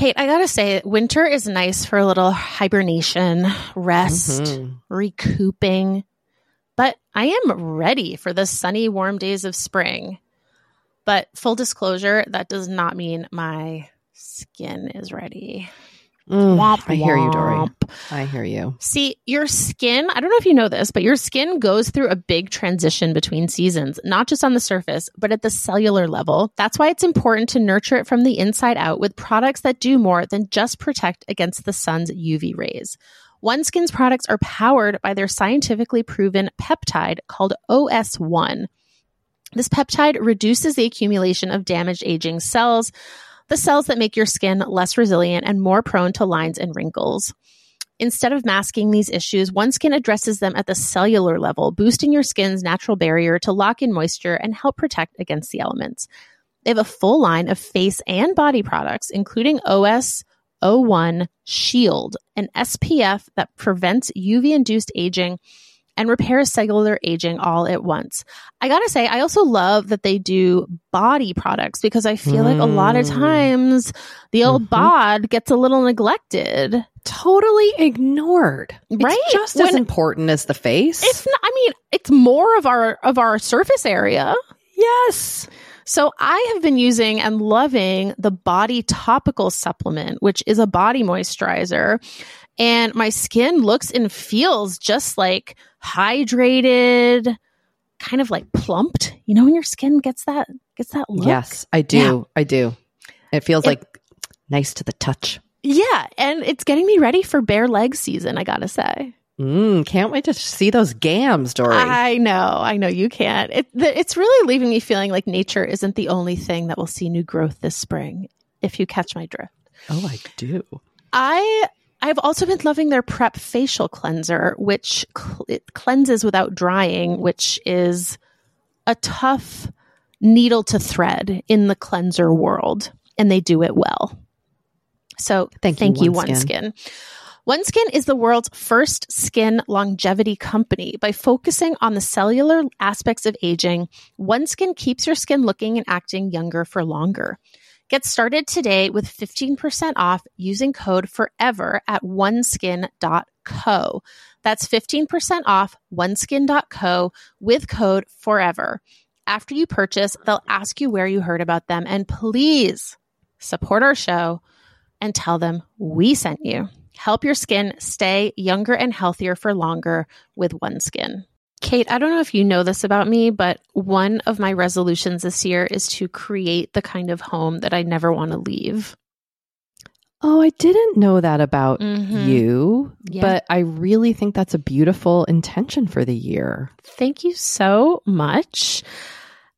Kate, I gotta say, winter is nice for a little hibernation, rest, Mhm. recouping. But I am ready for the sunny, warm days of spring. But full disclosure, that does not mean my skin is ready. Mm, Womp I hear you, Doree. I hear you. See, your skin, I don't know if you know this, but your skin goes through a big transition between seasons, not just on the surface, but at the cellular level. That's why it's important to nurture it from the inside out with products that do more than just protect against the sun's UV rays. OneSkin's products are powered by their scientifically proven peptide called OS1. This peptide reduces the accumulation of damaged aging cells, the cells that make your skin less resilient and more prone to lines and wrinkles. Instead of masking these issues, OneSkin addresses them at the cellular level, boosting your skin's natural barrier to lock in moisture and help protect against the elements. They have a full line of face and body products, including OS 01 Shield, an SPF that prevents UV induced aging and repairs cellular aging all at once. I gotta say, I also love that they do body products because I feel like a lot of Mm. times the old Mhm. bod gets a little neglected. Totally ignored. Right. It's just as important as the face. It's not, I mean, it's more of our of our surface area. yes. So I have been using and loving the body topical supplement, which is a body moisturizer. And my skin looks and feels just like hydrated, kind of like plumped. You know when your skin gets that gets that look? Yes, I do. Yeah. I do. It feels It- like nice to the touch. Yeah, and it's getting me ready for bare leg season, I gotta say. Mm, can't wait to see those gams, Doree. I know, I know you can't. It, it's really leaving me feeling like nature isn't the only thing that will see new growth this spring, if you catch my drift. oh, I do. I I've also been loving their Prep facial cleanser, which cl- it cleanses without drying, which is a tough needle to thread in the cleanser world, and they do it well. So Thank you, thank you, OneSkin. OneSkin. OneSkin is the world's first skin longevity company. By focusing on the cellular aspects of aging, OneSkin keeps your skin looking and acting younger for longer. Get started today with 15% off using code FOREVER at oneskin.co. That's 15% off oneskin.co with code FOREVER. After you purchase, they'll ask you where you heard about them. And please support our show and tell them we sent you. Help your skin stay younger and healthier for longer with OneSkin. Kate, I don't know if you know this about me, but one of my resolutions this year is to create the kind of home that I never want to leave. Oh, I didn't know that about Mhm. you, Yeah. but I really think that's a beautiful intention for the year. Thank you so much.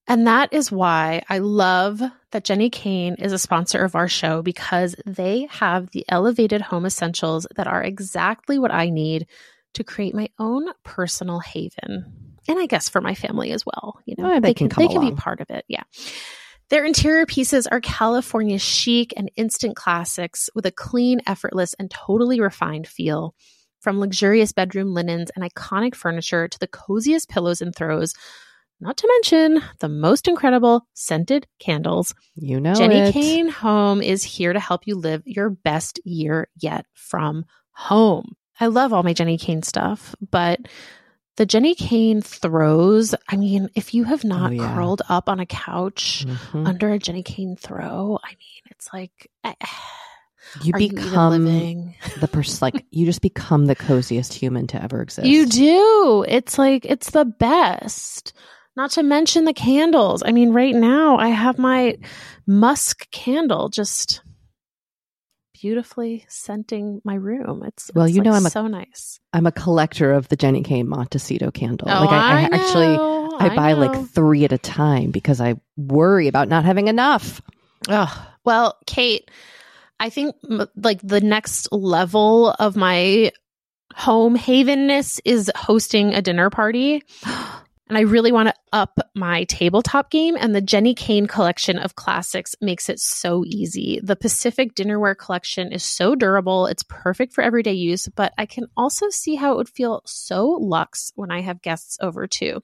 And that is why I love that Jenni Kayne is a sponsor of our show because they have the elevated home essentials that are exactly what I need to create my own personal haven. And I guess for my family as well. You know, Oh, they can come they can be part of it. Yeah. Their interior pieces are California chic and instant classics with a clean, effortless, and totally refined feel. From luxurious bedroom linens and iconic furniture to the coziest pillows and throws, not to mention the most incredible scented candles. You know Jenni it. Kayne Home is here to help you live your best year yet from home. I love all my Jenni Kayne stuff, but the Jenni Kayne throws, I mean, if you have not Oh, yeah. curled up on a couch Mhm. under a Jenni Kayne throw, I mean, it's like, eh, You are you become living? the person, like, you just become the coziest human to ever exist. You do. It's like it's the best. Not to mention the candles. I mean, right now I have my musk candle just beautifully scenting my room. It's Well, it's, you know I'm a- so nice. I'm a collector of the Jenni Kayne Montecito candle. Oh, like, I, I, I actually, know, I buy know. like three at a time because I worry about not having enough. Oh, well, Kate, I think like the next level of my home havenness is hosting a dinner party. And I really want to up my tabletop game, and the Jenni Kayne collection of classics makes it so easy. The Pacific Dinnerware collection is so durable, it's perfect for everyday use, but I can also see how it would feel so luxe when I have guests over too.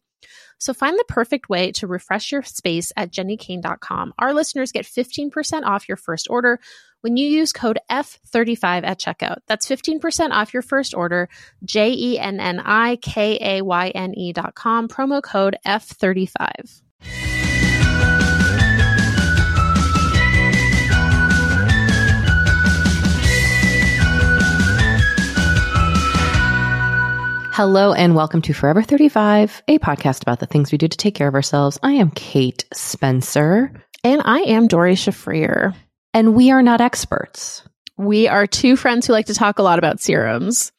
So find the perfect way to refresh your space at jennikayne.com. Our listeners get 15% off your first order when you use code F35 at checkout. That's 15% off your first order, J E N N I K A Y N E dot com, promo code F35. Hello and welcome to Forever 35, a podcast about the things we do to take care of ourselves. I am Kate Spencer. And I am Doree Shafrir. And we are not experts. We are two friends who like to talk a lot about serums.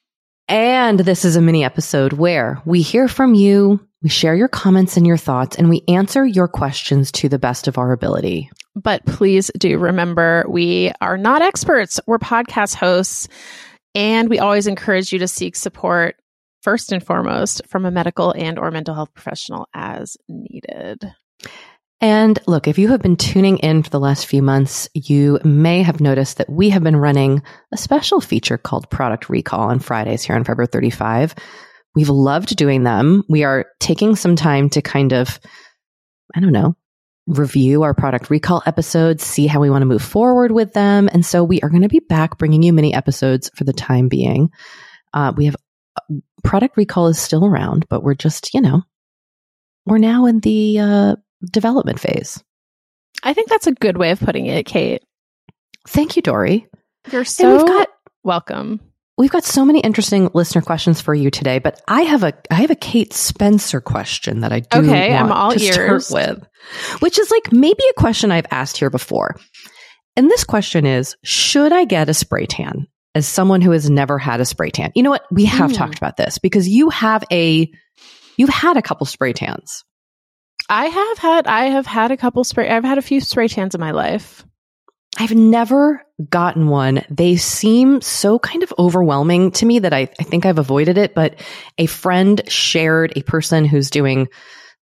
And this is a mini episode where we hear from you, we share your comments and your thoughts, and we answer your questions to the best of our ability. But please do remember we are not experts, we're podcast hosts. And we always encourage you to seek support first and foremost from a medical and or mental health professional as needed. And look, if you have been tuning in for the last few months, you may have noticed that we have been running a special feature called Product Recall on Fridays here on Forever 35. We've loved doing them. We are taking some time to kind of, I don't know, review our product recall episodes, see how we want to move forward with them. And so we are going to be back bringing you mini episodes for the time being. Uh, we have product recall is still around, but we're just, you know, we're now in the uh, development phase. I think that's a good way of putting it, Kate. Thank you, Doree. You're so we've got, welcome. We've got so many interesting listener questions for you today, but I have a I have a Kate Spencer question that I do okay, I'm all to ears. start with, which is like maybe a question I've asked here before. And this question is: Should I get a spray tan? As someone who has never had a spray tan. You know what? We have mm. talked about this because you have a you've had a couple spray tans. I have had I have had a couple spray I've had a few spray tans in my life. I've never gotten one. They seem so kind of overwhelming to me that I, I think I've avoided it. But a friend shared a person who's doing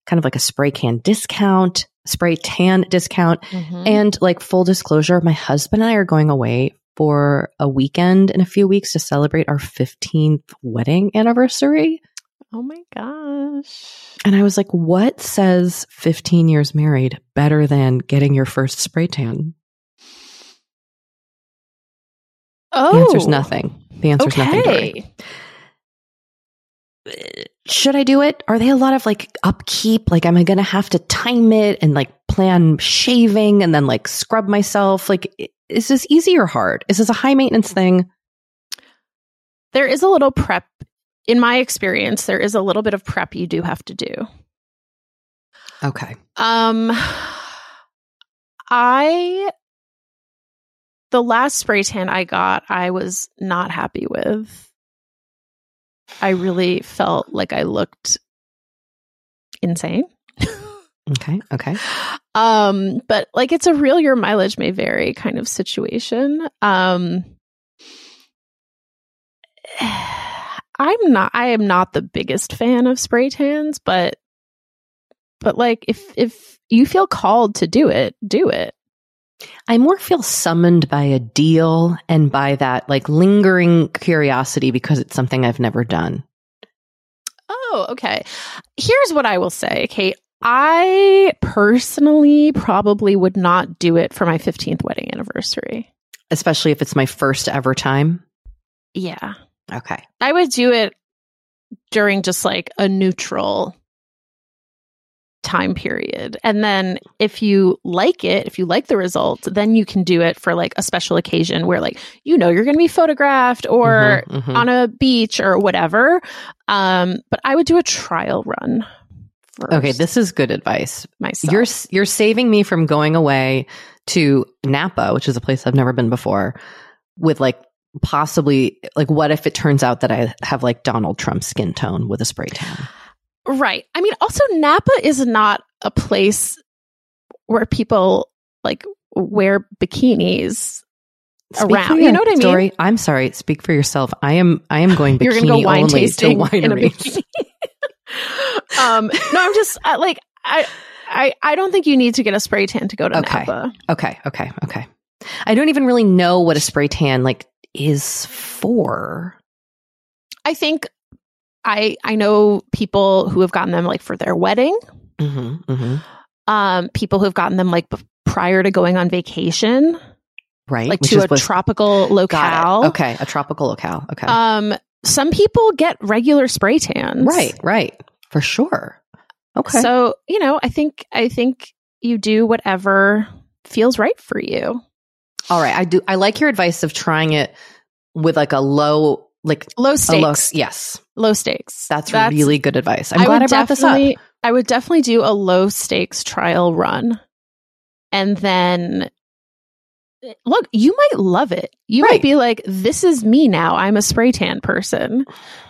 kind of like a spray can discount, spray tan discount. Mm-hmm. And like full disclosure, my husband and I are going away for a weekend in a few weeks to celebrate our 15th wedding anniversary. Oh my gosh. And I was like, what says 15 years married better than getting your first spray tan? Oh. The answer's nothing. The answer's okay. nothing. Doree. Should I do it? Are they a lot of like upkeep? Like, am I going to have to time it and like plan shaving and then like scrub myself? Like, is this easy or hard? Is this a high maintenance thing? There is a little prep. In my experience, there is a little bit of prep you do have to do. Okay. Um I the last spray tan I got, I was not happy with. I really felt like I looked insane. Okay. Okay. Um, but like it's a real your mileage may vary kind of situation. Um, I'm not I am not the biggest fan of spray tans, but but like if if you feel called to do it, do it. I more feel summoned by a deal and by that like lingering curiosity because it's something I've never done. Oh, okay. Here's what I will say, Kate. I personally probably would not do it for my 15th wedding anniversary. Especially if it's my first ever time. Yeah. Okay. I would do it during just like a neutral time period. And then if you like it, if you like the results, then you can do it for like a special occasion where like you know you're going to be photographed or mm-hmm, mm-hmm. on a beach or whatever. Um but I would do a trial run first. Okay, this is good advice. Myself. You're you're saving me from going away to Napa, which is a place I've never been before, with like possibly like what if it turns out that I have like Donald Trump skin tone with a spray tan? Right. I mean, also Napa is not a place where people like wear bikinis Speak around. You know what I mean? Story. I'm sorry. Speak for yourself. I am. I am going bikini You're gonna go wine only tasting to wineries. um, no, I'm just uh, like I, I, I don't think you need to get a spray tan to go to okay. Napa. Okay, okay, okay. Okay. I don't even really know what a spray tan like is for. I think I I know people who have gotten them like for their wedding. Mm-hmm, mm-hmm. Um, people who have gotten them like b- prior to going on vacation, Right. like which to a what's- tropical locale. Okay. A tropical locale. Okay. Um, some people get regular spray tans. right. Right. For sure. Okay. So, you know, I think I think you do whatever feels right for you. All right. I do. I like your advice of trying it with like a low, like Low stakes. low. Yes. low stakes. That's, really good advice. I'm I glad I brought this up. I would definitely do a low stakes trial run. And then Eh, look, you might love it. You Right. might be like, this is me now. I'm a spray tan person.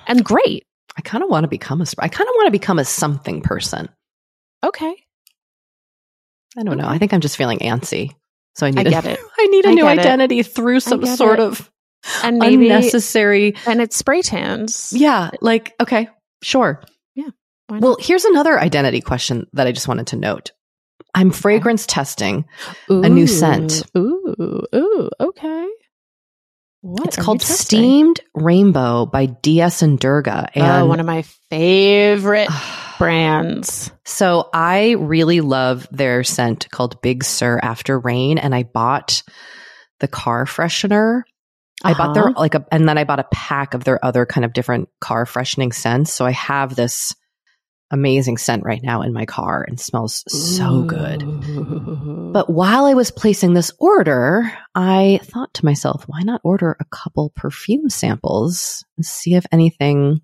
And great. I kind of want to become a. sp- I kind of want to become a something person. Okay. I don't know. I think I'm just feeling antsy. So I need. I a- get it. I need a I new get it. identity through some sort it. of And maybe unnecessary. and it's spray tans. Yeah. Like okay. Sure. Yeah. Well, here's another identity question that I just wanted to note. I'm fragrance testing. a new scent. Ooh, ooh, okay. What it's called? Steamed Rainbow by DS and Durga. And oh, one of my favorite brands. So I really love their scent called Big Sur After Rain, and I bought the car freshener. I bought their Uh-huh. like a, and then I bought a pack of their other kind of different car freshening scents. So I have this amazing scent right now in my car and smells so good. But while I was placing this order, I thought to myself, why not order a couple perfume samples and see if anything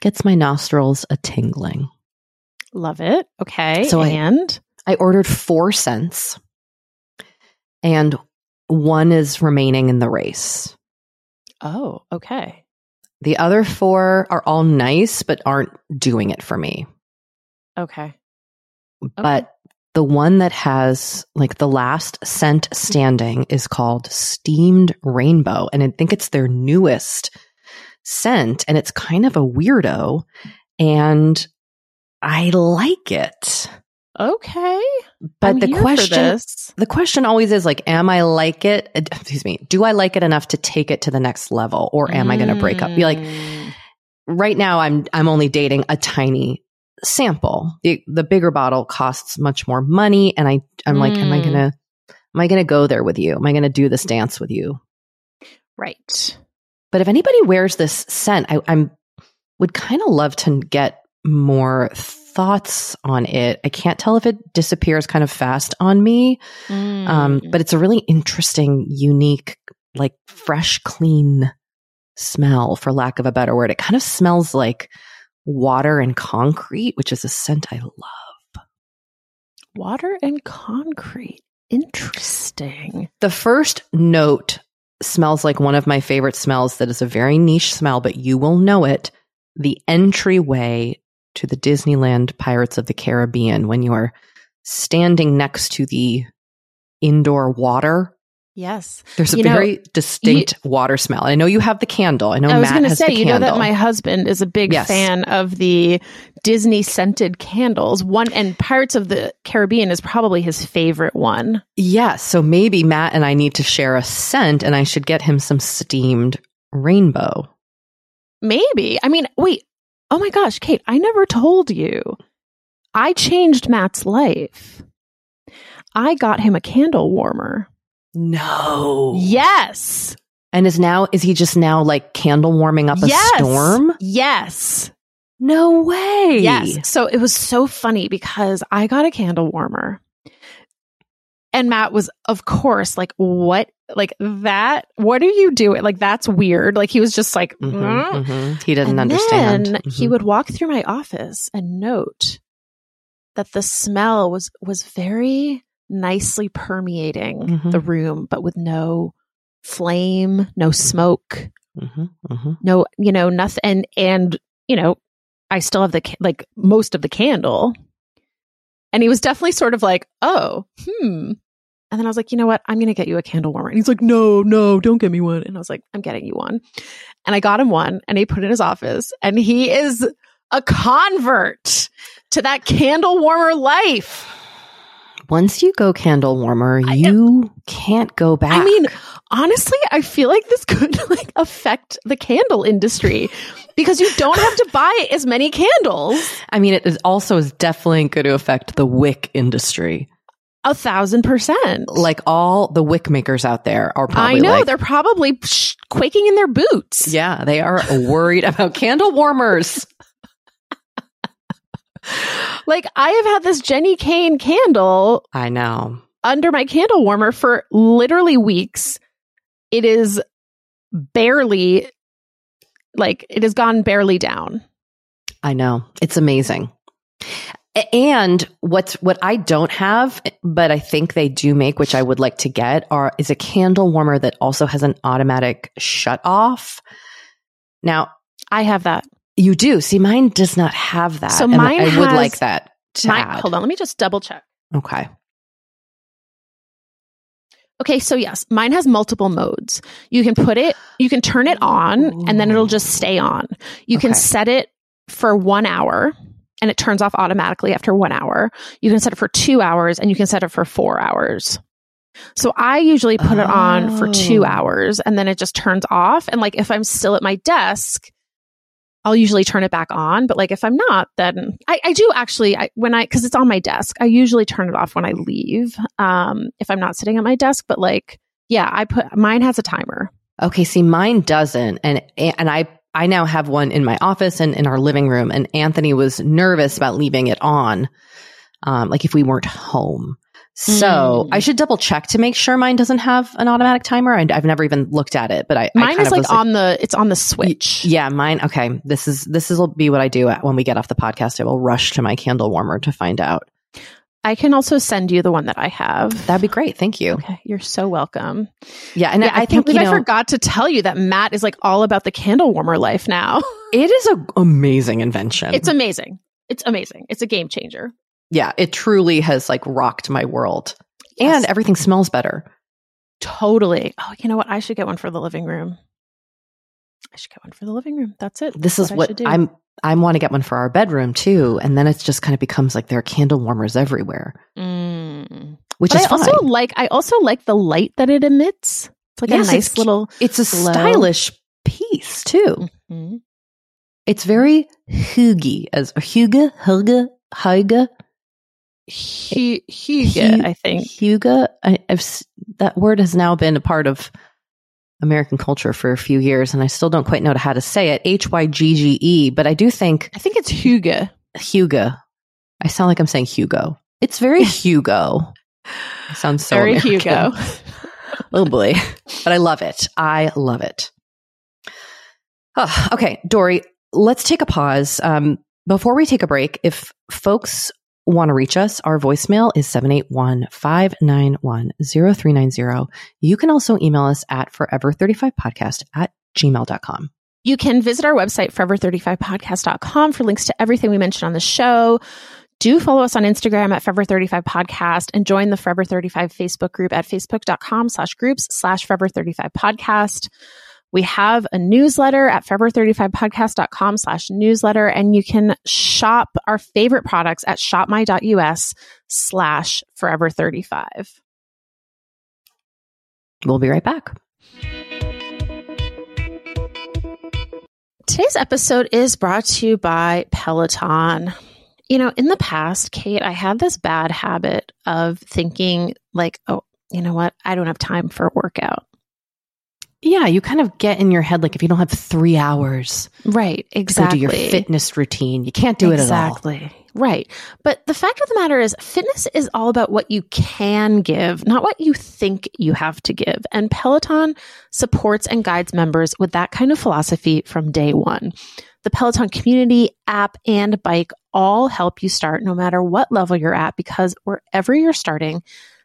gets my nostrils a tingling? love it. Okay. So I- and I ordered four scents, and one is remaining in the race. oh, okay. The other four are all nice, but aren't doing it for me. Okay. But the one that has like the last scent standing is called Steamed Rainbow. And I think it's their newest scent. And it's kind of a weirdo. And I like it. Okay. But I'm the question, the question always is like, am I like it? uh, Excuse me. Do I like it enough to take it to the next level or am I going to break up? Be like, Mm. right now I'm, I'm only dating a tiny sample. The, the bigger bottle costs much more money. And I, I'm like, am I Mm. going to, am I going to go there with you? Am I going to do this dance with you? right. But if anybody wears this scent, I, I'm would kind of love to get more thoughts on it. I can't tell if it disappears kind of fast on me. Um, Mm. but it's a really interesting, unique, like fresh, clean smell, for lack of a better word. It kind of smells like water and concrete, which is a scent I love. water and concrete. Interesting. The first note smells like one of my favorite smells that is a very niche smell, but you will know it. The entryway to the Disneyland Pirates of the Caribbean when you are standing next to the indoor water Yes. There's a You know, very distinct water smell. I know you have the candle. I know I was Matt going to say, you know that my husband is a big Yes. fan of the Disney scented candles. One and Pirates of the Caribbean is probably his favorite one. yes. So maybe Matt and I need to share a scent, and I should get him some steamed rainbow. Maybe. I mean, wait. Oh my gosh, Kate, I never told you. I changed Matt's life. I got him a candle warmer. No. Yes. And is now is he just now like candle warming up a yes. storm? Yes. No way. Yes. So it was so funny because I got a candle warmer. And Matt was, of course, like, what? Like that? What are you doing? Like, that's weird. Like, he was just like, Mhm, "Mm." mhm. He didn't and understand. Then he would walk through my office and note that the smell was was very nicely permeating Mhm. the room, but with no flame, no smoke, Mhm, mhm. no, you know, nothing. And and you know, I still have the ca- like most of the candle. And he was definitely sort of like, oh, hmm. And then I was like, you know what? I'm going to get you a candle warmer. And he's like, no, no, don't get me one. And I was like, I'm getting you one. And I got him one and he put it in his office and he is a convert to that candle warmer life. Once you go candle warmer, you can't go back. I mean, honestly, I feel like this could like affect the candle industry because you don't have to buy as many candles. I mean, it is also is definitely going to affect the wick industry. A thousand percent. Like all the wick makers out there are probably I know like, they're probably quaking in their boots. yeah, they are worried about candle warmers. Like I have had this Jenni Kayne candle I know. under my candle warmer for literally weeks. It is barely like it has gone barely down. I know. It's amazing. And what's what I don't have, but I think they do make, which I would like to get, are is a candle warmer that also has an automatic shut off. Now I have that. you do see, mine does not have that. So and mine I would like that. Add. hold on, let me just double check. Okay. Okay, so yes, mine has multiple modes. You can put it, you can turn it on and then it'll just stay on. You can set it for one hour and it turns off automatically after one hour. You can set it for two hours and you can set it for four hours. So I usually put it on for two hours and then it just turns off. And like if I'm still at my desk, I'll usually turn it back on. But like if I'm not, then I, I do actually I, when I because it's on my desk, I usually turn it off when I leave. Um, if I'm not sitting at my desk, but like yeah, I put mine has a timer. Okay, see, mine doesn't, and and I I now have one in my office and in our living room. And Anthony was nervous about leaving it on, um, like if we weren't home. So Mm. I should double check to make sure mine doesn't have an automatic timer. I, I've never even looked at it, but I I Mine kind is like on the it's on the switch. Yeah, mine. Okay, this is this is will be what I do when we get off the podcast. I will rush to my candle warmer to find out. I can also send you the one that I have. That'd be great. Thank you. okay, you're so welcome. Yeah, and yeah, I, I, think know I forgot to tell you that Matt is like all about the candle warmer life now. it is an amazing invention. it's amazing. It's amazing. It's a game changer. yeah, it truly has like rocked my world. Yes. And everything smells better. Totally. Oh, you know what? I should get one for the living room. I should get one for the living room. That's it. This That's is what do. I'm I want to get one for our bedroom too. And then it just kind of becomes like there are candle warmers everywhere, Mm. which But is I fine. also like. I also like the light that it emits. It's like Yes, a nice little. it's a glow. stylish piece too. Mhm. It's very huggy as huga, huga, huga, Hu- Hugo, I think. Huga. That word has now been a part of American culture for a few years, and I still don't quite know how to say it. H y g g e, but I do think I think it's Hugo. Huga. I sound like I'm saying Hugo. It's very Hugo. It sounds so Very American. Hugo. oh boy. But I love it. I love it. Oh, okay, Doree, let's take a pause. Um, before we take a break, if folks want to reach us, our voicemail is 781-591-0390. You can also email us at forever35podcast at gmail.com. You can visit our website, forever35podcast.com, for links to everything we mentioned on the show. Do follow us on Instagram at Forever35Podcast and join the Forever 35 Facebook group at facebook.com slash groups slash Forever35 Podcast. We have a newsletter at Forever35Podcast.com slash newsletter, and you can shop our favorite products at shopmy.us slash Forever35. We'll be right back. Today's episode is brought to you by Peloton. You know, in the past, Kate, I had this bad habit of thinking, like, oh, you know what? I don't have time for a workout. Yeah, you kind of get in your head like if you don't have three hours Right. Exactly. to Exactly. do your fitness routine, you can't do it at all. exactly. Right. But the fact of the matter is, fitness is all about what you can give, not what you think you have to give. And Peloton supports and guides members with that kind of philosophy from day one. The Peloton community, app, and bike all help you start no matter what level you're at because wherever you're starting,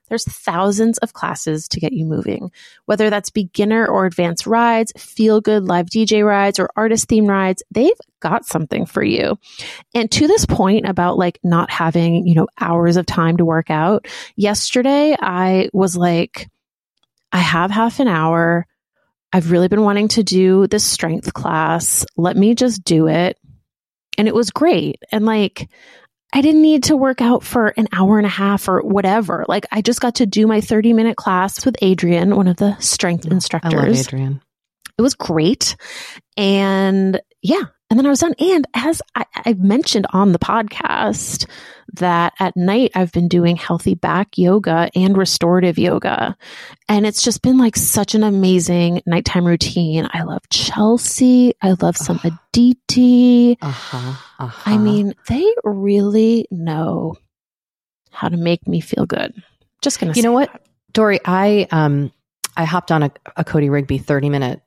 there's thousands of classes to get you moving. Whether that's beginner or advanced rides, feel good live DJ rides, or artist theme rides, they've got something for you. And to this point about like not having, you know, hours of time to work out, yesterday I was like, I have half an hour. I've really been wanting to do this strength class. Let me just do it. And it was great. And like, I didn't need to work out for an hour and a half or whatever. Like, I just got to do my 30 minute class with Adrian, one of the strength instructors. I love Adrian. it was great. And yeah. And then I was done. And as I, I mentioned on the podcast, that at night I've been doing healthy back yoga and restorative yoga. And it's just been like such an amazing nighttime routine. I love Chelsea. I love some Aditi. Uh-huh, uh-huh. I mean, they really know how to make me feel good. Just gonna You say know what? that. Doree, I um I hopped on a, a Cody Rigby 30 minute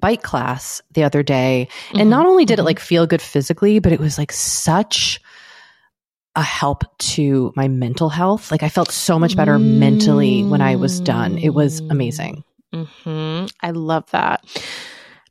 bike class the other day. And Mhm, not only did it mhm. like feel good physically, but it was like such a help to my mental health. Like I felt so much better mentally when I was done. It was amazing. Mm. amazing. hmm I love that.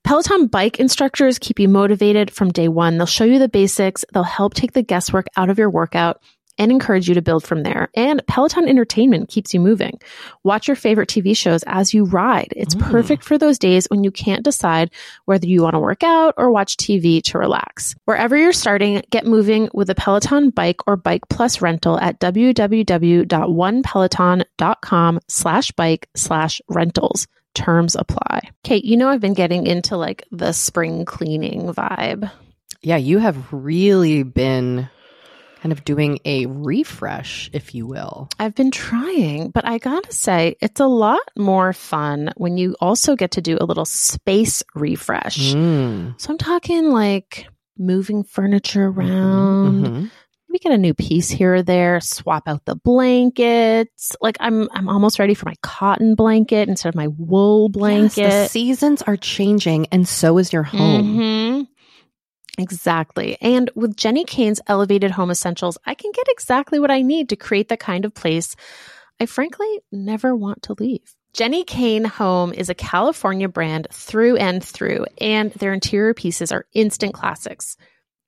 Peloton bike instructors keep you motivated from day one. They'll show you the basics, they'll help take the guesswork out of your workout and encourage you to build from there. And Peloton Entertainment keeps you moving. Watch your favorite TV shows as you ride. It's Mm. perfect for those days when you can't decide whether you want to work out or watch TV to relax. Wherever you're starting, get moving with a Peloton bike or bike plus rental at www.onepeloton.com slash bike slash rentals. Terms apply. Kate, you know I've been getting into like the spring cleaning vibe. Yeah, you have really been kind of doing a refresh, if you will. I've been trying, but I gotta say, it's a lot more fun when you also get to do a little space refresh. Mm. So I'm talking like moving furniture around, Mhm. maybe get a new piece here or there, swap out the blankets. Like I'm I'm almost ready for my cotton blanket instead of my wool blanket. Yes, the seasons are changing, and so is your home. Mhm. Exactly. And with Jenni Kayne's elevated home essentials, I can get exactly what I need to create the kind of place I frankly never want to leave. Jenni Kayne Home is a California brand through and through, and their interior pieces are instant classics.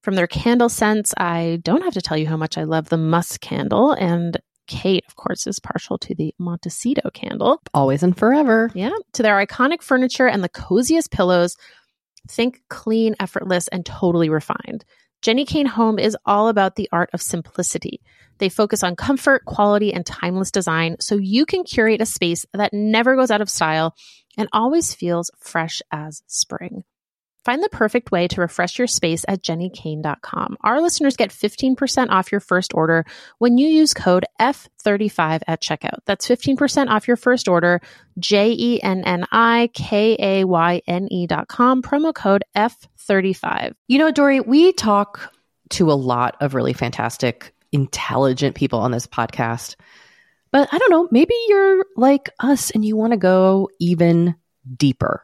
From their candle scents, I don't have to tell you how much I love the musk candle, and Kate, of course, is partial to the Montecito candle. Always and forever. Yeah. To their iconic furniture and the coziest pillows. Think clean, effortless, and totally refined. Jenny Kane Home is all about the art of simplicity. They focus on comfort, quality, and timeless design so you can curate a space that never goes out of style and always feels fresh as spring. Find the perfect way to refresh your space at jennikayne.com. Our listeners get 15% off your first order when you use code F35 at checkout. That's 15% off your first order, J E N N I K A Y N E dot com, promo code F35. You know, Doree, we talk to a lot of really fantastic, intelligent people on this podcast. But I don't know, maybe you're like us and you want to go even deeper.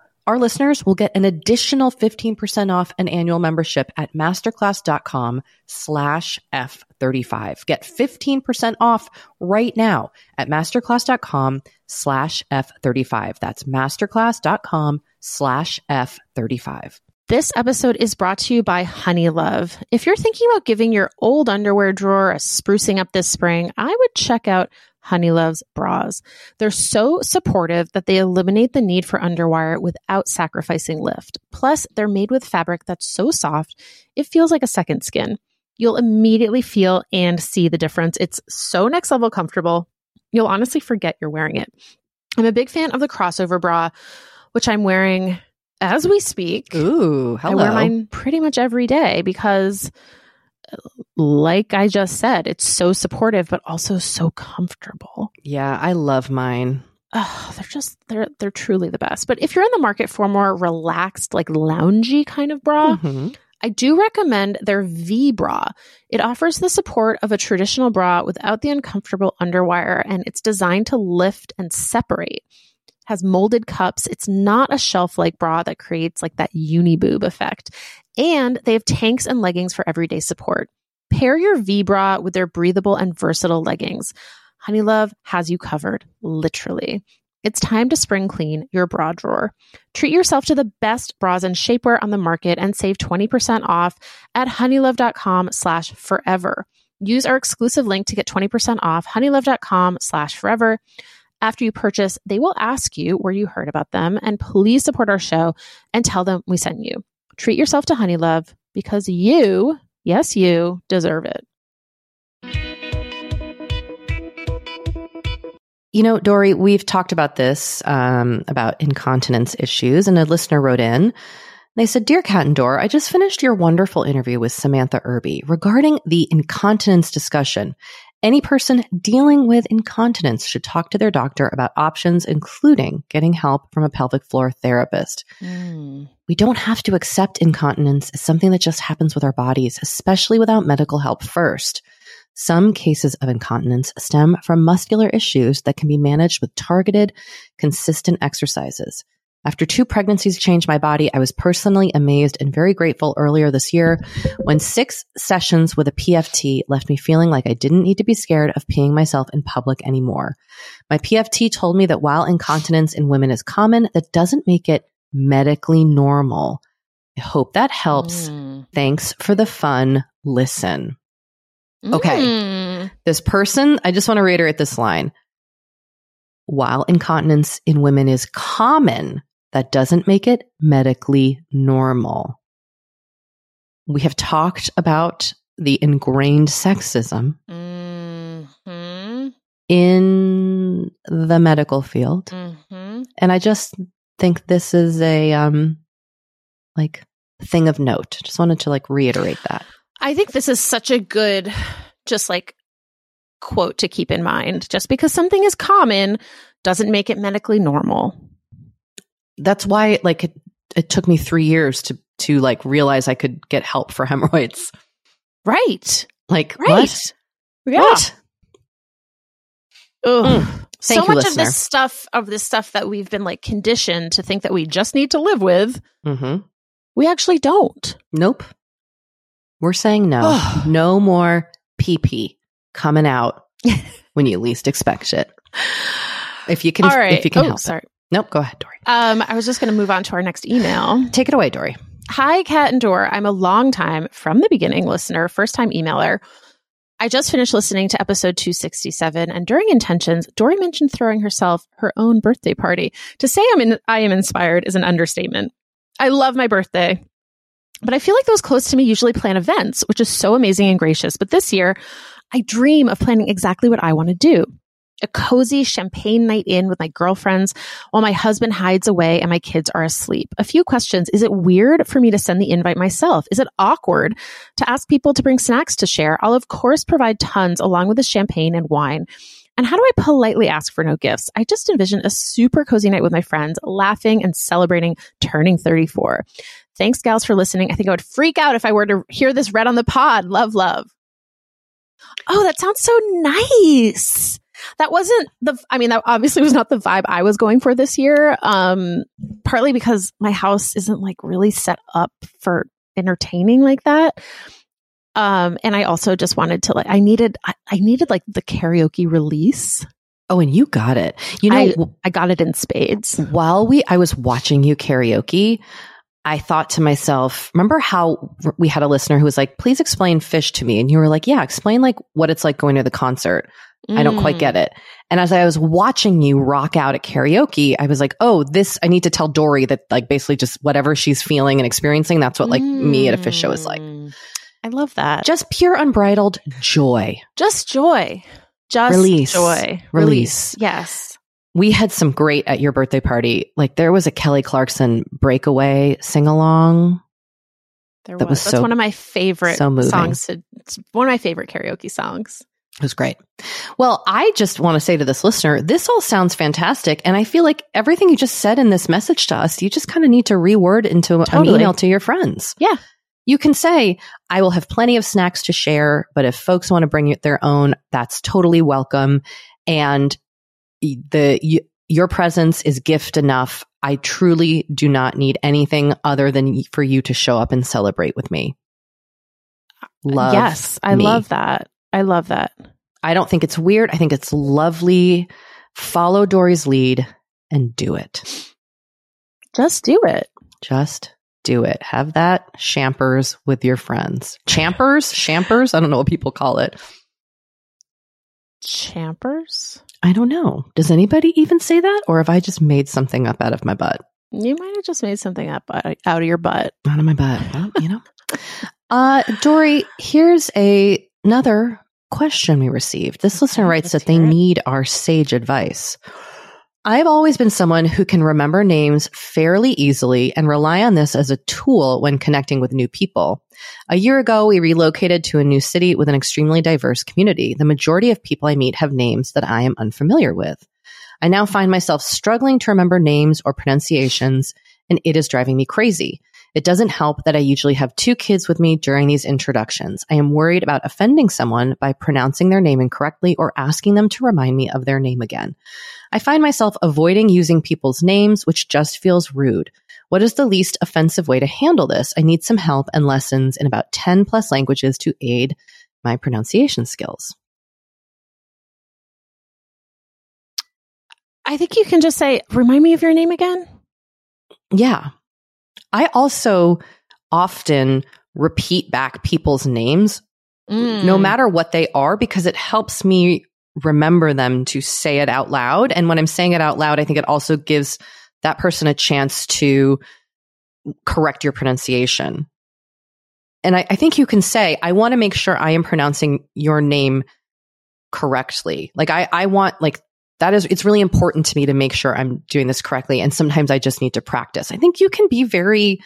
our listeners will get an additional 15% off an annual membership at masterclass.com slash F35. Get 15% off right now at masterclass.com slash F35. That's masterclass.com slash F35. This episode is brought to you by Honeylove. If you're thinking about giving your old underwear drawer a sprucing up this spring, I would check out Honeylove's bras. They're so supportive that they eliminate the need for underwire without sacrificing lift. Plus, they're made with fabric that's so soft, it feels like a second skin. You'll immediately feel and see the difference. It's so next level comfortable. You'll honestly forget you're wearing it. I'm a big fan of the crossover bra, which I'm wearing as we speak. Ooh, I wear mine pretty much every day because like I just said, it's so supportive, but also so comfortable. Yeah, I love mine. Oh, they're just they're they're truly the best. But if you're in the market for more relaxed, like loungy kind of bra, mm-hmm. I do recommend their V bra. It offers the support of a traditional bra without the uncomfortable underwire, and it's designed to lift and separate. Has molded cups. It's not a shelf like bra that creates like that uni boob effect. And they have tanks and leggings for everyday support. Pair your V bra with their breathable and versatile leggings. Honeylove has you covered, literally. It's time to spring clean your bra drawer. Treat yourself to the best bras and shapewear on the market and save 20% off at honeylove.com slash forever. Use our exclusive link to get 20% off honeylove.com slash forever. After you purchase, they will ask you where you heard about them and please support our show and tell them we sent you. Treat yourself to Honeylove because you, yes, you deserve it. You know, Doree, we've talked about this, um, about incontinence issues, and a listener wrote in. They said, Dear Cat and Door, I just finished your wonderful interview with Samantha Irby regarding the incontinence discussion. Any person dealing with incontinence should talk to their doctor about options, including getting help from a pelvic floor therapist. Mm. We don't have to accept incontinence as something that just happens with our bodies, especially without medical help first. Some cases of incontinence stem from muscular issues that can be managed with targeted, consistent exercises. After two pregnancies changed my body, I was personally amazed and very grateful earlier this year when six sessions with a PFT left me feeling like I didn't need to be scared of peeing myself in public anymore. My PFT told me that while incontinence in women is common, that doesn't make it medically normal. I hope that helps. Mm. Thanks for the fun listen. Okay. Mm. This person, I just want to reiterate this line. While incontinence in women is common, that doesn't make it medically normal. We have talked about the ingrained sexism mm-hmm. in the medical field. Mm-hmm. And I just think this is a, um, like thing of note. Just wanted to like reiterate that. I think this is such a good, just like quote to keep in mind. Just because something is common doesn't make it medically normal that's why like it, it took me three years to to like realize I could get help for hemorrhoids. Right. Like right. What? Yeah. What? Mm. so you, much listener. of this stuff of this stuff that we've been like conditioned to think that we just need to live with, mm-hmm. we actually don't. Nope. We're saying no. no more PP coming out when you least expect it. If you can, right. if you can oh, help. Sorry. It. Nope. Go ahead, Doree. Um, I was just going to move on to our next email. Take it away, Doree. Hi, Cat and Door. I'm a long time from the beginning listener, first time emailer. I just finished listening to episode 267, and during intentions, Doree mentioned throwing herself her own birthday party. To say I'm in, I am inspired is an understatement. I love my birthday, but I feel like those close to me usually plan events, which is so amazing and gracious. But this year, I dream of planning exactly what I want to do a cozy champagne night in with my girlfriends while my husband hides away and my kids are asleep. A few questions. Is it weird for me to send the invite myself? Is it awkward to ask people to bring snacks to share? I'll of course provide tons along with the champagne and wine. And how do I politely ask for no gifts? I just envision a super cozy night with my friends, laughing and celebrating turning 34. Thanks, gals, for listening. I think I would freak out if I were to hear this read on the pod. Love, love. Oh, that sounds so nice. That wasn't the, I mean, that obviously was not the vibe I was going for this year. Um, partly because my house isn't like really set up for entertaining like that. Um, and I also just wanted to like, I needed, I, I needed like the karaoke release. Oh, and you got it. You know, I, I got it in spades. while we I was watching you karaoke, I thought to myself, remember how we had a listener who was like, "Please explain Phish to me," and you were like, "Yeah, explain like what it's like going to the concert." I don't quite Mm. get it. And as I was watching you rock out at karaoke, I was like, "Oh, this I need to tell Doree that like basically just whatever she's feeling and experiencing, that's what like me at a Phish show is like. Mm. I love that. Just pure unbridled joy." just joy. Just Release. joy. Release. Yes. We had some great at your birthday party. Like there was a Kelly Clarkson breakaway sing along. There That was. was That's so- one of my favorite so songs. To, it's one of my favorite karaoke songs. It was great. Well, I just want to say to this listener, this all sounds fantastic. And I feel like everything you just said in this message to us, you just kind of need to reword into an email to your friends. Yeah. You can say, I will have plenty of snacks to share, but if folks want to bring their own, that's totally welcome. And the, your presence is gift enough. I truly do not need anything other than for you to show up and celebrate with me. Uh, love. yes. I me. love that. I love that. I don't think it's weird. I think it's lovely. Follow Doree's lead and do it. Just do it. Just do it. Have that champers with your friends. Champers? Champers? I don't know what people call it. Champers? I don't know. Does anybody even say that? Or have I just made something up out of my butt? You might have just made something up out of your butt. Out of my butt. Well, you know. Uh, Doree, here's a, another question we received. This listener writes that they need our sage advice. I've always been someone who can remember names fairly easily and rely on this as a tool when connecting with new people. A year ago, we relocated to a new city with an extremely diverse community. The majority of people I meet have names that I am unfamiliar with. I now find myself struggling to remember names or pronunciations, and it is driving me crazy. It doesn't help that I usually have two kids with me during these introductions. I am worried about offending someone by pronouncing their name incorrectly or asking them to remind me of their name again. I find myself avoiding using people's names, which just feels rude. What is the least offensive way to handle this? I need some help and lessons in about 10 plus languages to aid my pronunciation skills. I think you can just say, remind me of your name again. Yeah. I also often repeat back people's names Mm. no matter what they are because it helps me remember them to say it out loud. And when I'm saying it out loud, I think it also gives that person a chance to correct your pronunciation. And I, I think you can say, I want to make sure I am pronouncing your name correctly. Like I, I want like that is it's really important to me to make sure I'm doing this correctly. And sometimes I just need to practice. I think you can be very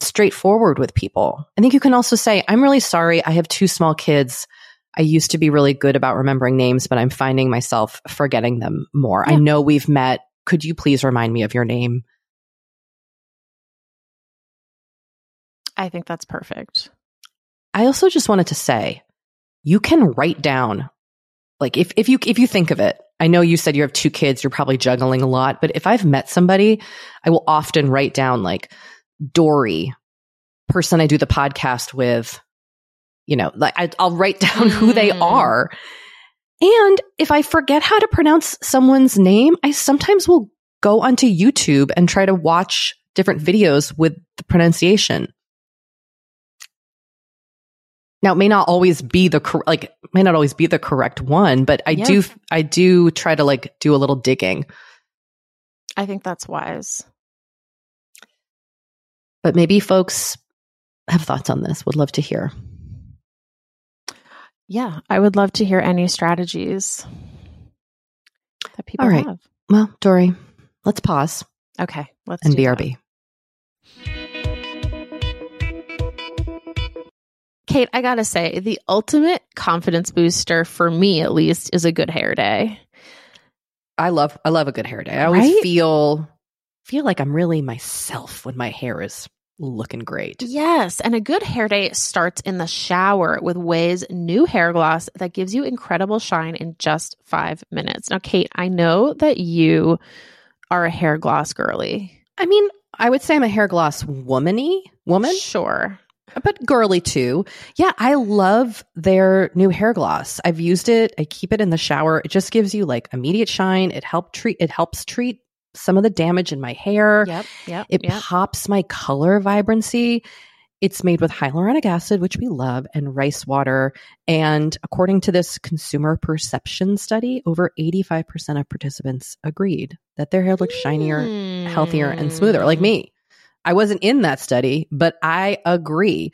straightforward with people. I think you can also say, I'm really sorry. I have two small kids. I used to be really good about remembering names, but I'm finding myself forgetting them more. I know we've met. Could you please remind me of your name? I think that's perfect. I also just wanted to say, you can write down, like if, if you, if you think of it, I know you said you have two kids, you're probably juggling a lot, but if I've met somebody, I will often write down like Doree, person I do the podcast with, you know, like I, I'll write down who they Mm. are. And if I forget how to pronounce someone's name, I sometimes will go onto YouTube and try to watch different videos with the pronunciation. Now, it may not always be the cor- like may not always be the correct one, but I Yeah. do I do try to like do a little digging. I think that's wise. But maybe folks have thoughts on this. Would love to hear. Yeah, I would love to hear any strategies that people All right. have. Well, Doree, let's pause Okay, let's and do that. Kate, I gotta say, the ultimate confidence booster for me, at least, is a good hair day. I love I love a good hair day. I always Right? feel feel like I'm really myself when my hair is looking great. Yes, and a good hair day starts in the shower with Ouai's new hair gloss that gives you incredible shine in just five minutes. Now, Kate, I know that you are a hair gloss girly. I mean, I would say I'm a hair gloss womany woman, Sure. But girly too. Yeah, I love their new hair gloss. I've used it. I keep it in the shower. It just gives you like immediate shine. It help treat. It helps treat some of the damage in my hair. Yep. Yep. It yep. pops my color vibrancy. It's made with hyaluronic acid, which we love, and rice water. And according to this consumer perception study, over 85% of participants agreed that their hair looks shinier, healthier, and smoother, like Hmm. me. I wasn't in that study, but I agree.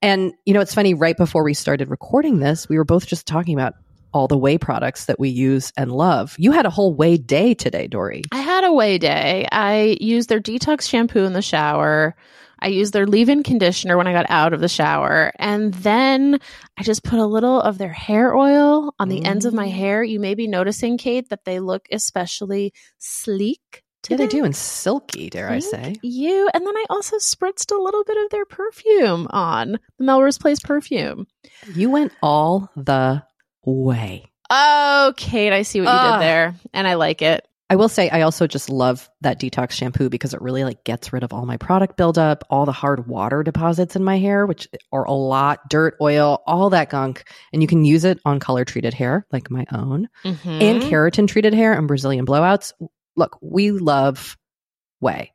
And, you know, it's funny, right before we started recording this, we were both just talking about all the Ouai products that we use and love. You had a whole Ouai day today, Doree. I had a Ouai day. I used their detox shampoo in the shower. I used their leave in conditioner when I got out of the shower. And then I just put a little of their hair oil on the ends of my Mm. hair. You may be noticing, Kate, that they look especially sleek. Yeah, they do, and silky, dare I say. You. And then I also spritzed a little bit of their perfume on the Melrose Place perfume. You went all the way. Oh, Kate, I see what you Ugh. did there. And I like it. I will say I also just love that detox shampoo because it really like gets rid of all my product buildup, all the hard water deposits in my hair, which are a lot, dirt, oil, all that gunk. And you can use it on color treated hair like my own Mhm. and keratin treated hair and Brazilian blowouts. Look, we love Ouai.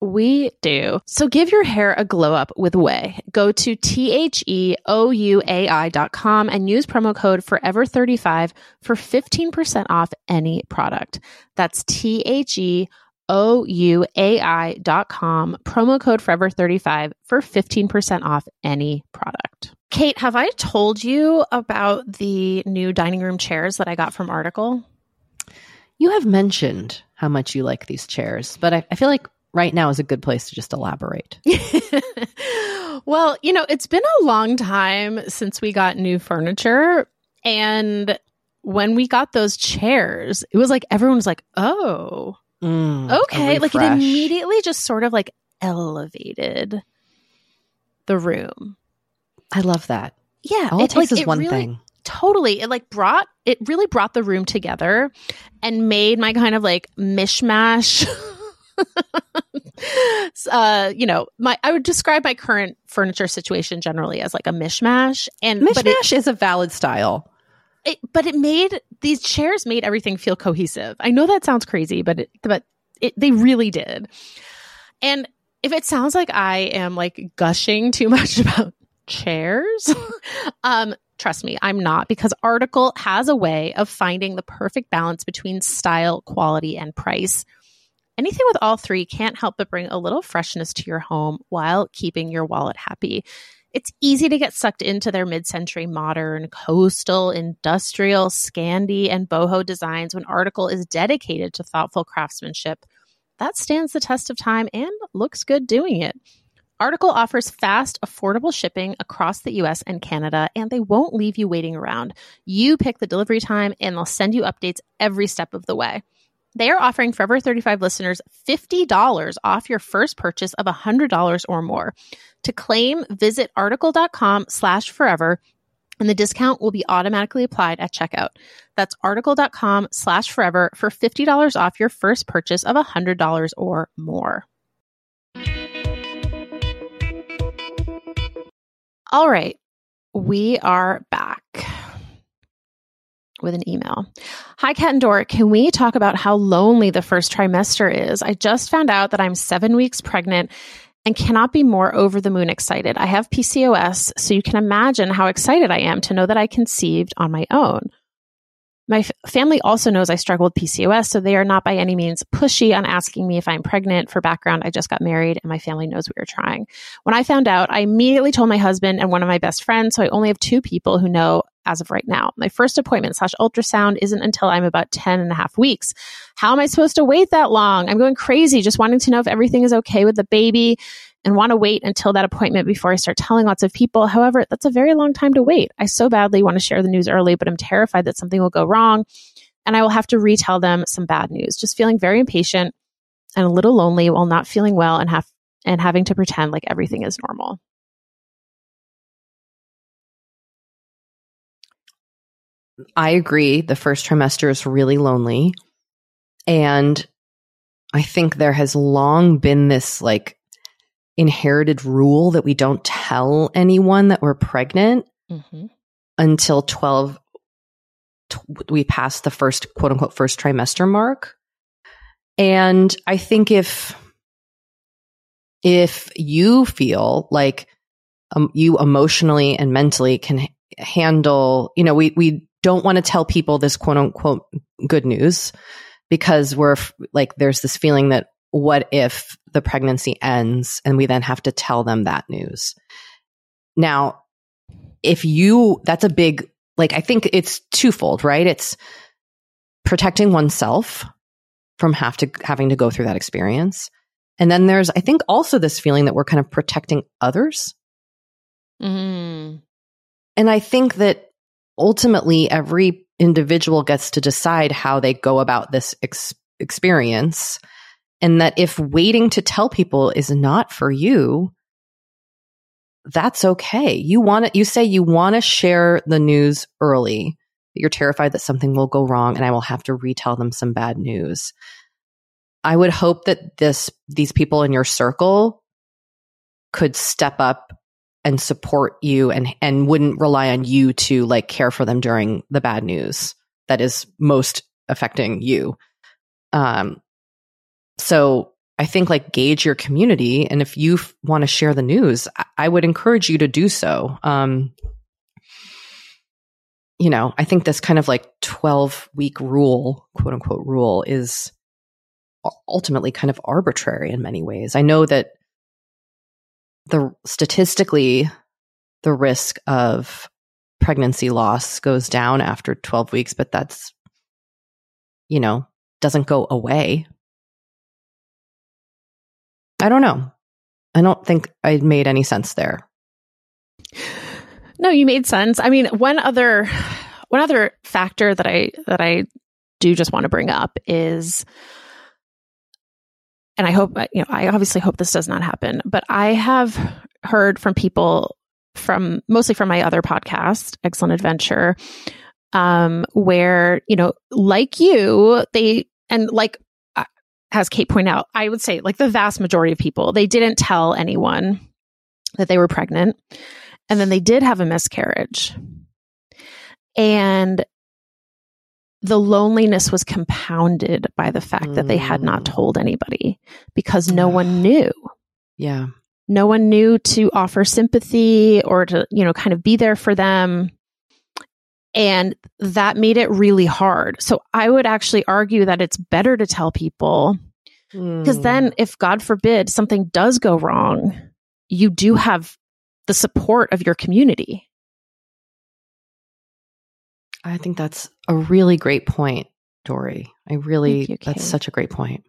We do. So give your hair a glow up with Ouai. Go to T H E O U A I dot com and use promo code forever35 for 15% off any product. That's T H E O U A I dot com. Promo code forever35 for 15% off any product. Kate, have I told you about the new dining room chairs that I got from Article? You have mentioned how much you like these chairs, but I, I feel like right now is a good place to just elaborate. well, you know, it's been a long time since we got new furniture. And when we got those chairs, it was like everyone was like, oh, Mm, okay. Like it immediately just sort of like elevated the room. I love that. Yeah. All it, takes like, is one really- thing. Totally. It like brought, it really brought the room together and made my kind of like mishmash. uh, you know, my I would describe my current furniture situation generally as like a mishmash, and Mishmash is a valid style. it, but it made these chairs made everything feel cohesive. I know that sounds crazy, but it, but it, they really did. And if it sounds like I am like gushing too much about chairs, um, trust me, I'm not because Article has a way of finding the perfect balance between style, quality, and price. Anything with all three can't help but bring a little freshness to your home while keeping your wallet happy. It's easy to get sucked into their mid century modern, coastal, industrial, Scandi, and boho designs when Article is dedicated to thoughtful craftsmanship. That stands the test of time and looks good doing it. Article offers fast, affordable shipping across the US and Canada, and they won't leave you waiting around. You pick the delivery time, and they'll send you updates every step of the way. They are offering Forever 35 listeners $50 off your first purchase of $100 or more. To claim, visit article.com slash forever and the discount will be automatically applied at checkout. That's article.com slash forever for $50 off your first purchase of $100 or more. All right, we are back with an email. Hi, Kat and Dora. Can we talk about how lonely the first trimester is? I just found out that I'm seven weeks pregnant and cannot be more over the moon excited. I have PCOS, so you can imagine how excited I am to know that I conceived on my own. My f- family also knows I struggle with PCOS, so they are not by any means pushy on asking me if I'm pregnant. For background, I just got married and my family knows we are trying. When I found out, I immediately told my husband and one of my best friends, so I only have two people who know as of right now. My first appointment slash ultrasound isn't until I'm about 10 and a half weeks. How am I supposed to wait that long? I'm going crazy just wanting to know if everything is okay with the baby and want to wait until that appointment before I start telling lots of people. However, that's a very long time to wait. I so badly want to share the news early, but I'm terrified that something will go wrong and I will have to retell them some bad news. Just feeling very impatient and a little lonely while not feeling well and have and having to pretend like everything is normal. I agree. The first trimester is really lonely. And I think there has long been this like inherited rule that we don't tell anyone that we're pregnant mm-hmm. until 12 t- we pass the first quote unquote first trimester mark and i think if if you feel like um, you emotionally and mentally can h- handle you know we we don't want to tell people this quote unquote good news because we're like there's this feeling that what if the pregnancy ends and we then have to tell them that news? Now, if you, that's a big, like, I think it's twofold, right? It's protecting oneself from have to, having to go through that experience. And then there's, I think, also this feeling that we're kind of protecting others. Mm. And I think that ultimately every individual gets to decide how they go about this ex- experience and that if waiting to tell people is not for you, that's okay. You want to, you say you want to share the news early. But you're terrified that something will go wrong and I will have to retell them some bad news. I would hope that this, these people in your circle could step up and support you and, and wouldn't rely on you to like care for them during the bad news that is most affecting you. Um, so I think like gauge your community. And if you f- want to share the news, I-, I would encourage you to do so. Um, you know, I think this kind of like 12 week rule, quote unquote rule is ultimately kind of arbitrary in many ways. I know that the statistically, the risk of pregnancy loss goes down after 12 weeks, but that's, you know, doesn't go away I don't know. I don't think I made any sense there. No, you made sense. I mean, one other one other factor that I that I do just want to bring up is and I hope you know, I obviously hope this does not happen, but I have heard from people from mostly from my other podcast, Excellent Adventure, um, where, you know, like you, they and like as Kate pointed out, I would say like the vast majority of people, they didn't tell anyone that they were pregnant. And then they did have a miscarriage. And the loneliness was compounded by the fact mm. that they had not mm. told anybody because no one knew. Yeah. No one knew to offer sympathy or to, you know, kind of be there for them. And that made it really hard. So I would actually argue that it's better to tell people because mm. then if God forbid something does go wrong, you do have the support of your community. I think that's a really great point, Doree. I really, you, that's such a great point.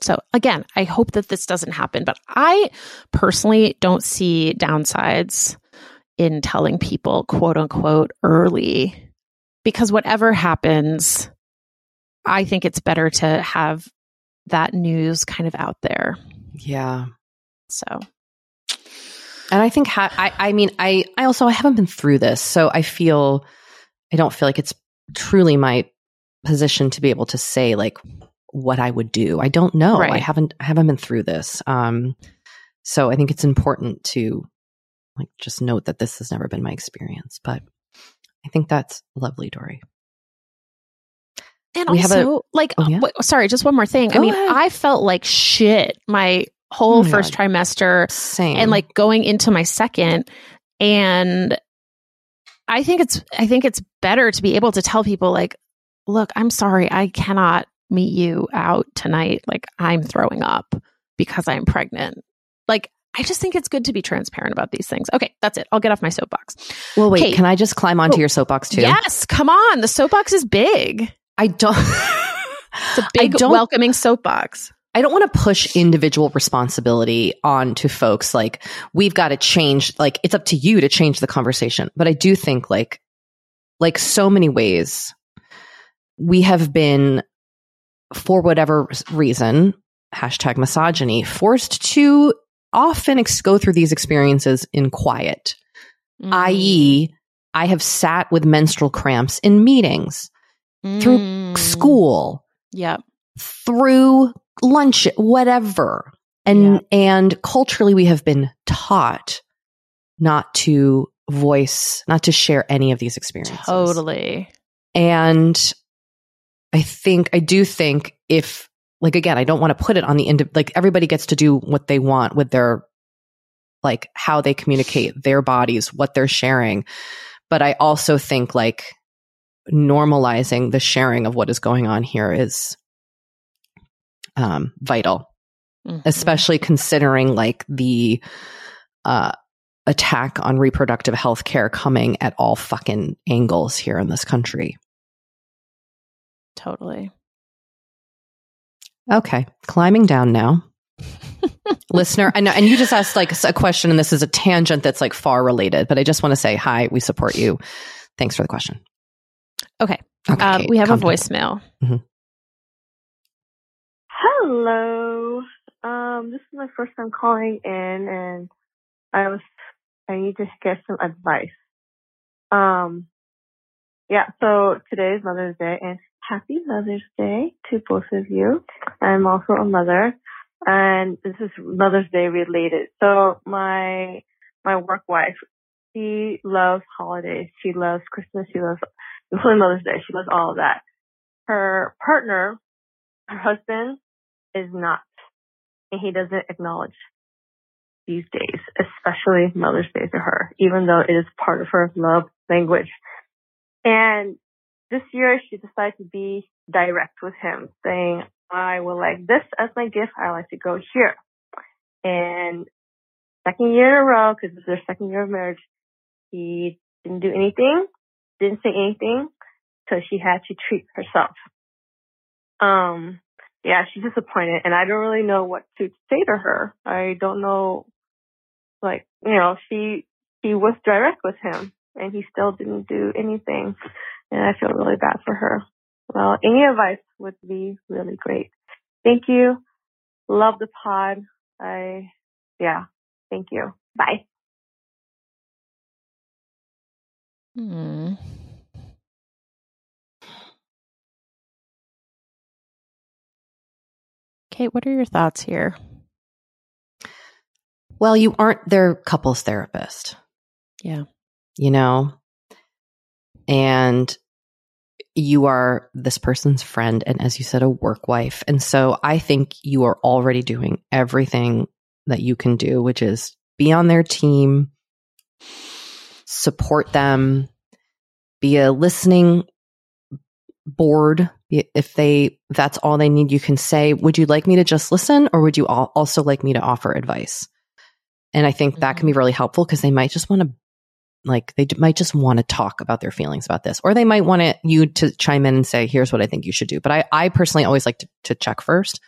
So again, I hope that this doesn't happen, but I personally don't see downsides in telling people, quote unquote, early, because whatever happens, I think it's better to have that news kind of out there. Yeah. So, and I think, ha- I, I mean, I, I also, I haven't been through this. So I feel, I don't feel like it's truly my position to be able to say like what I would do. I don't know. Right. I haven't, I haven't been through this. Um, so I think it's important to like just note that this has never been my experience, but I think that's lovely, Doree. And we also, a, like, oh, yeah? wait, sorry, just one more thing. Go I mean, ahead. I felt like shit my whole oh my first God. trimester, Same. and like going into my second, and I think it's I think it's better to be able to tell people like, look, I'm sorry, I cannot meet you out tonight. Like, I'm throwing up because I'm pregnant. Like, I just think it's good to be transparent about these things. Okay, that's it. I'll get off my soapbox. Well, wait, can I just climb onto oh, your soapbox too? Yes, come on. The soapbox is big. I don't. it's a big, welcoming soapbox. I don't want to push individual responsibility on to folks. Like, we've got to change, like, it's up to you to change the conversation. But I do think, like, like so many ways, we have been, for whatever reason, hashtag misogyny, forced to often ex- go through these experiences in quiet, Mm. i.e., I have sat with menstrual cramps in meetings, through Mm. school, Yep. through lunch, whatever. And and culturally we have been taught not to voice, not to share any of these experiences. Totally. And I think I do think if like again, I don't want to put it on the end like everybody gets to do what they want with their like how they communicate their bodies, what they're sharing. But I also think like normalizing the sharing of what is going on here is um vital Mhm. especially considering like the uh attack on reproductive health care coming at all fucking angles here in this country. Totally. Okay, climbing down now. Listener, I know, and you just asked like a question, and this is a tangent that's like far related, but I just want to say hi. We support you. Thanks for the question. Okay. Okay, Um, Kate, we have a calm down. voicemail. Hello. Um, this is my first time calling in, and I was I need to get some advice. Um, yeah. So today is Mother's Day, and happy Mother's Day to both of you. I'm also a mother, and this is Mother's Day related. So my my work wife, she loves holidays. She loves Christmas. She loves including Mother's Day. She loves all of that. Her partner, her husband, is not. And he doesn't acknowledge these days, especially Mother's Day to her, even though it is part of her love language. And this year she decided to be direct with him, saying, I would like this as my gift. I like to go here. And second year in a row, because this is their second year of marriage, he didn't do anything, didn't say anything, so she had to treat herself. Um, yeah, she's disappointed and I don't really know what to say to her. I don't know, like, you know, she, she was direct with him and he still didn't do anything and I feel really bad for her. Well, any advice would be really great. Thank you. Love the pod. I, yeah, thank you. Bye. Hmm. Kate, what are your thoughts here? Well, you aren't their couples therapist. Yeah. You know? And you are this person's friend and as you said a work wife. And so I think you are already doing everything that you can do, which is be on their team, support them, be a listening board. If they if that's all they need you can say would you like me to just listen or would you also like me to offer advice? And i think that can be mm-hmm. really helpful because they might just want to like they d- might just want to talk about their feelings about this or they might want it, you to chime in and say here's what i think you should do but i i personally always like to, to check first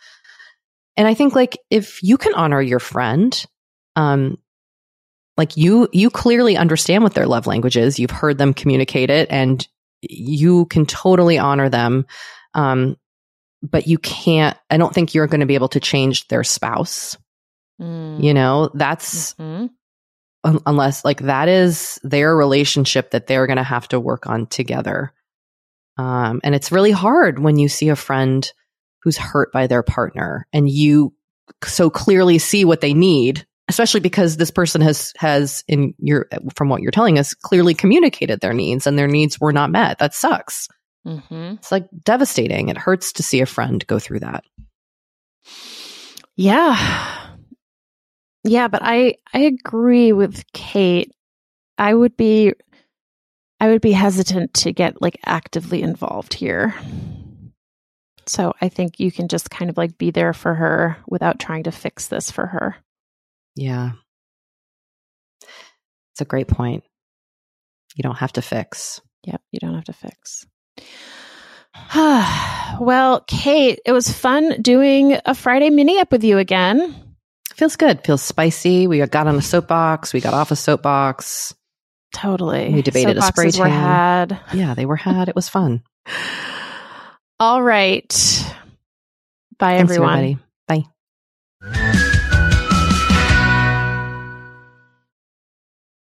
and i think like if you can honor your friend um like you you clearly understand what their love language is you've heard them communicate it and you can totally honor them um but you can't i don't think you're going to be able to change their spouse Mm. you know that's Mhm. Un- unless like that is their relationship that they're going to have to work on together. Um and it's really hard when you see a friend who's hurt by their partner and you so clearly see what they need especially because this person has has in your from what you're telling us clearly communicated their needs and their needs were not met. That sucks. Mhm. it's like devastating. It hurts to see a friend go through that. Yeah. Yeah, but I I agree with Kate. I would be I would be hesitant to get like actively involved here. So I think you can just kind of like be there for her without trying to fix this for her. yeah it's a great point you don't have to fix Yep, you don't have to fix. well, Kate, it was fun doing a Friday mini up with you again. Feels good feels spicy we got on a soapbox we got off a soapbox Totally. We debated a spray Soapboxes were tan. had. yeah they were had it was fun All right. Bye, Thanks, everyone. everybody. bye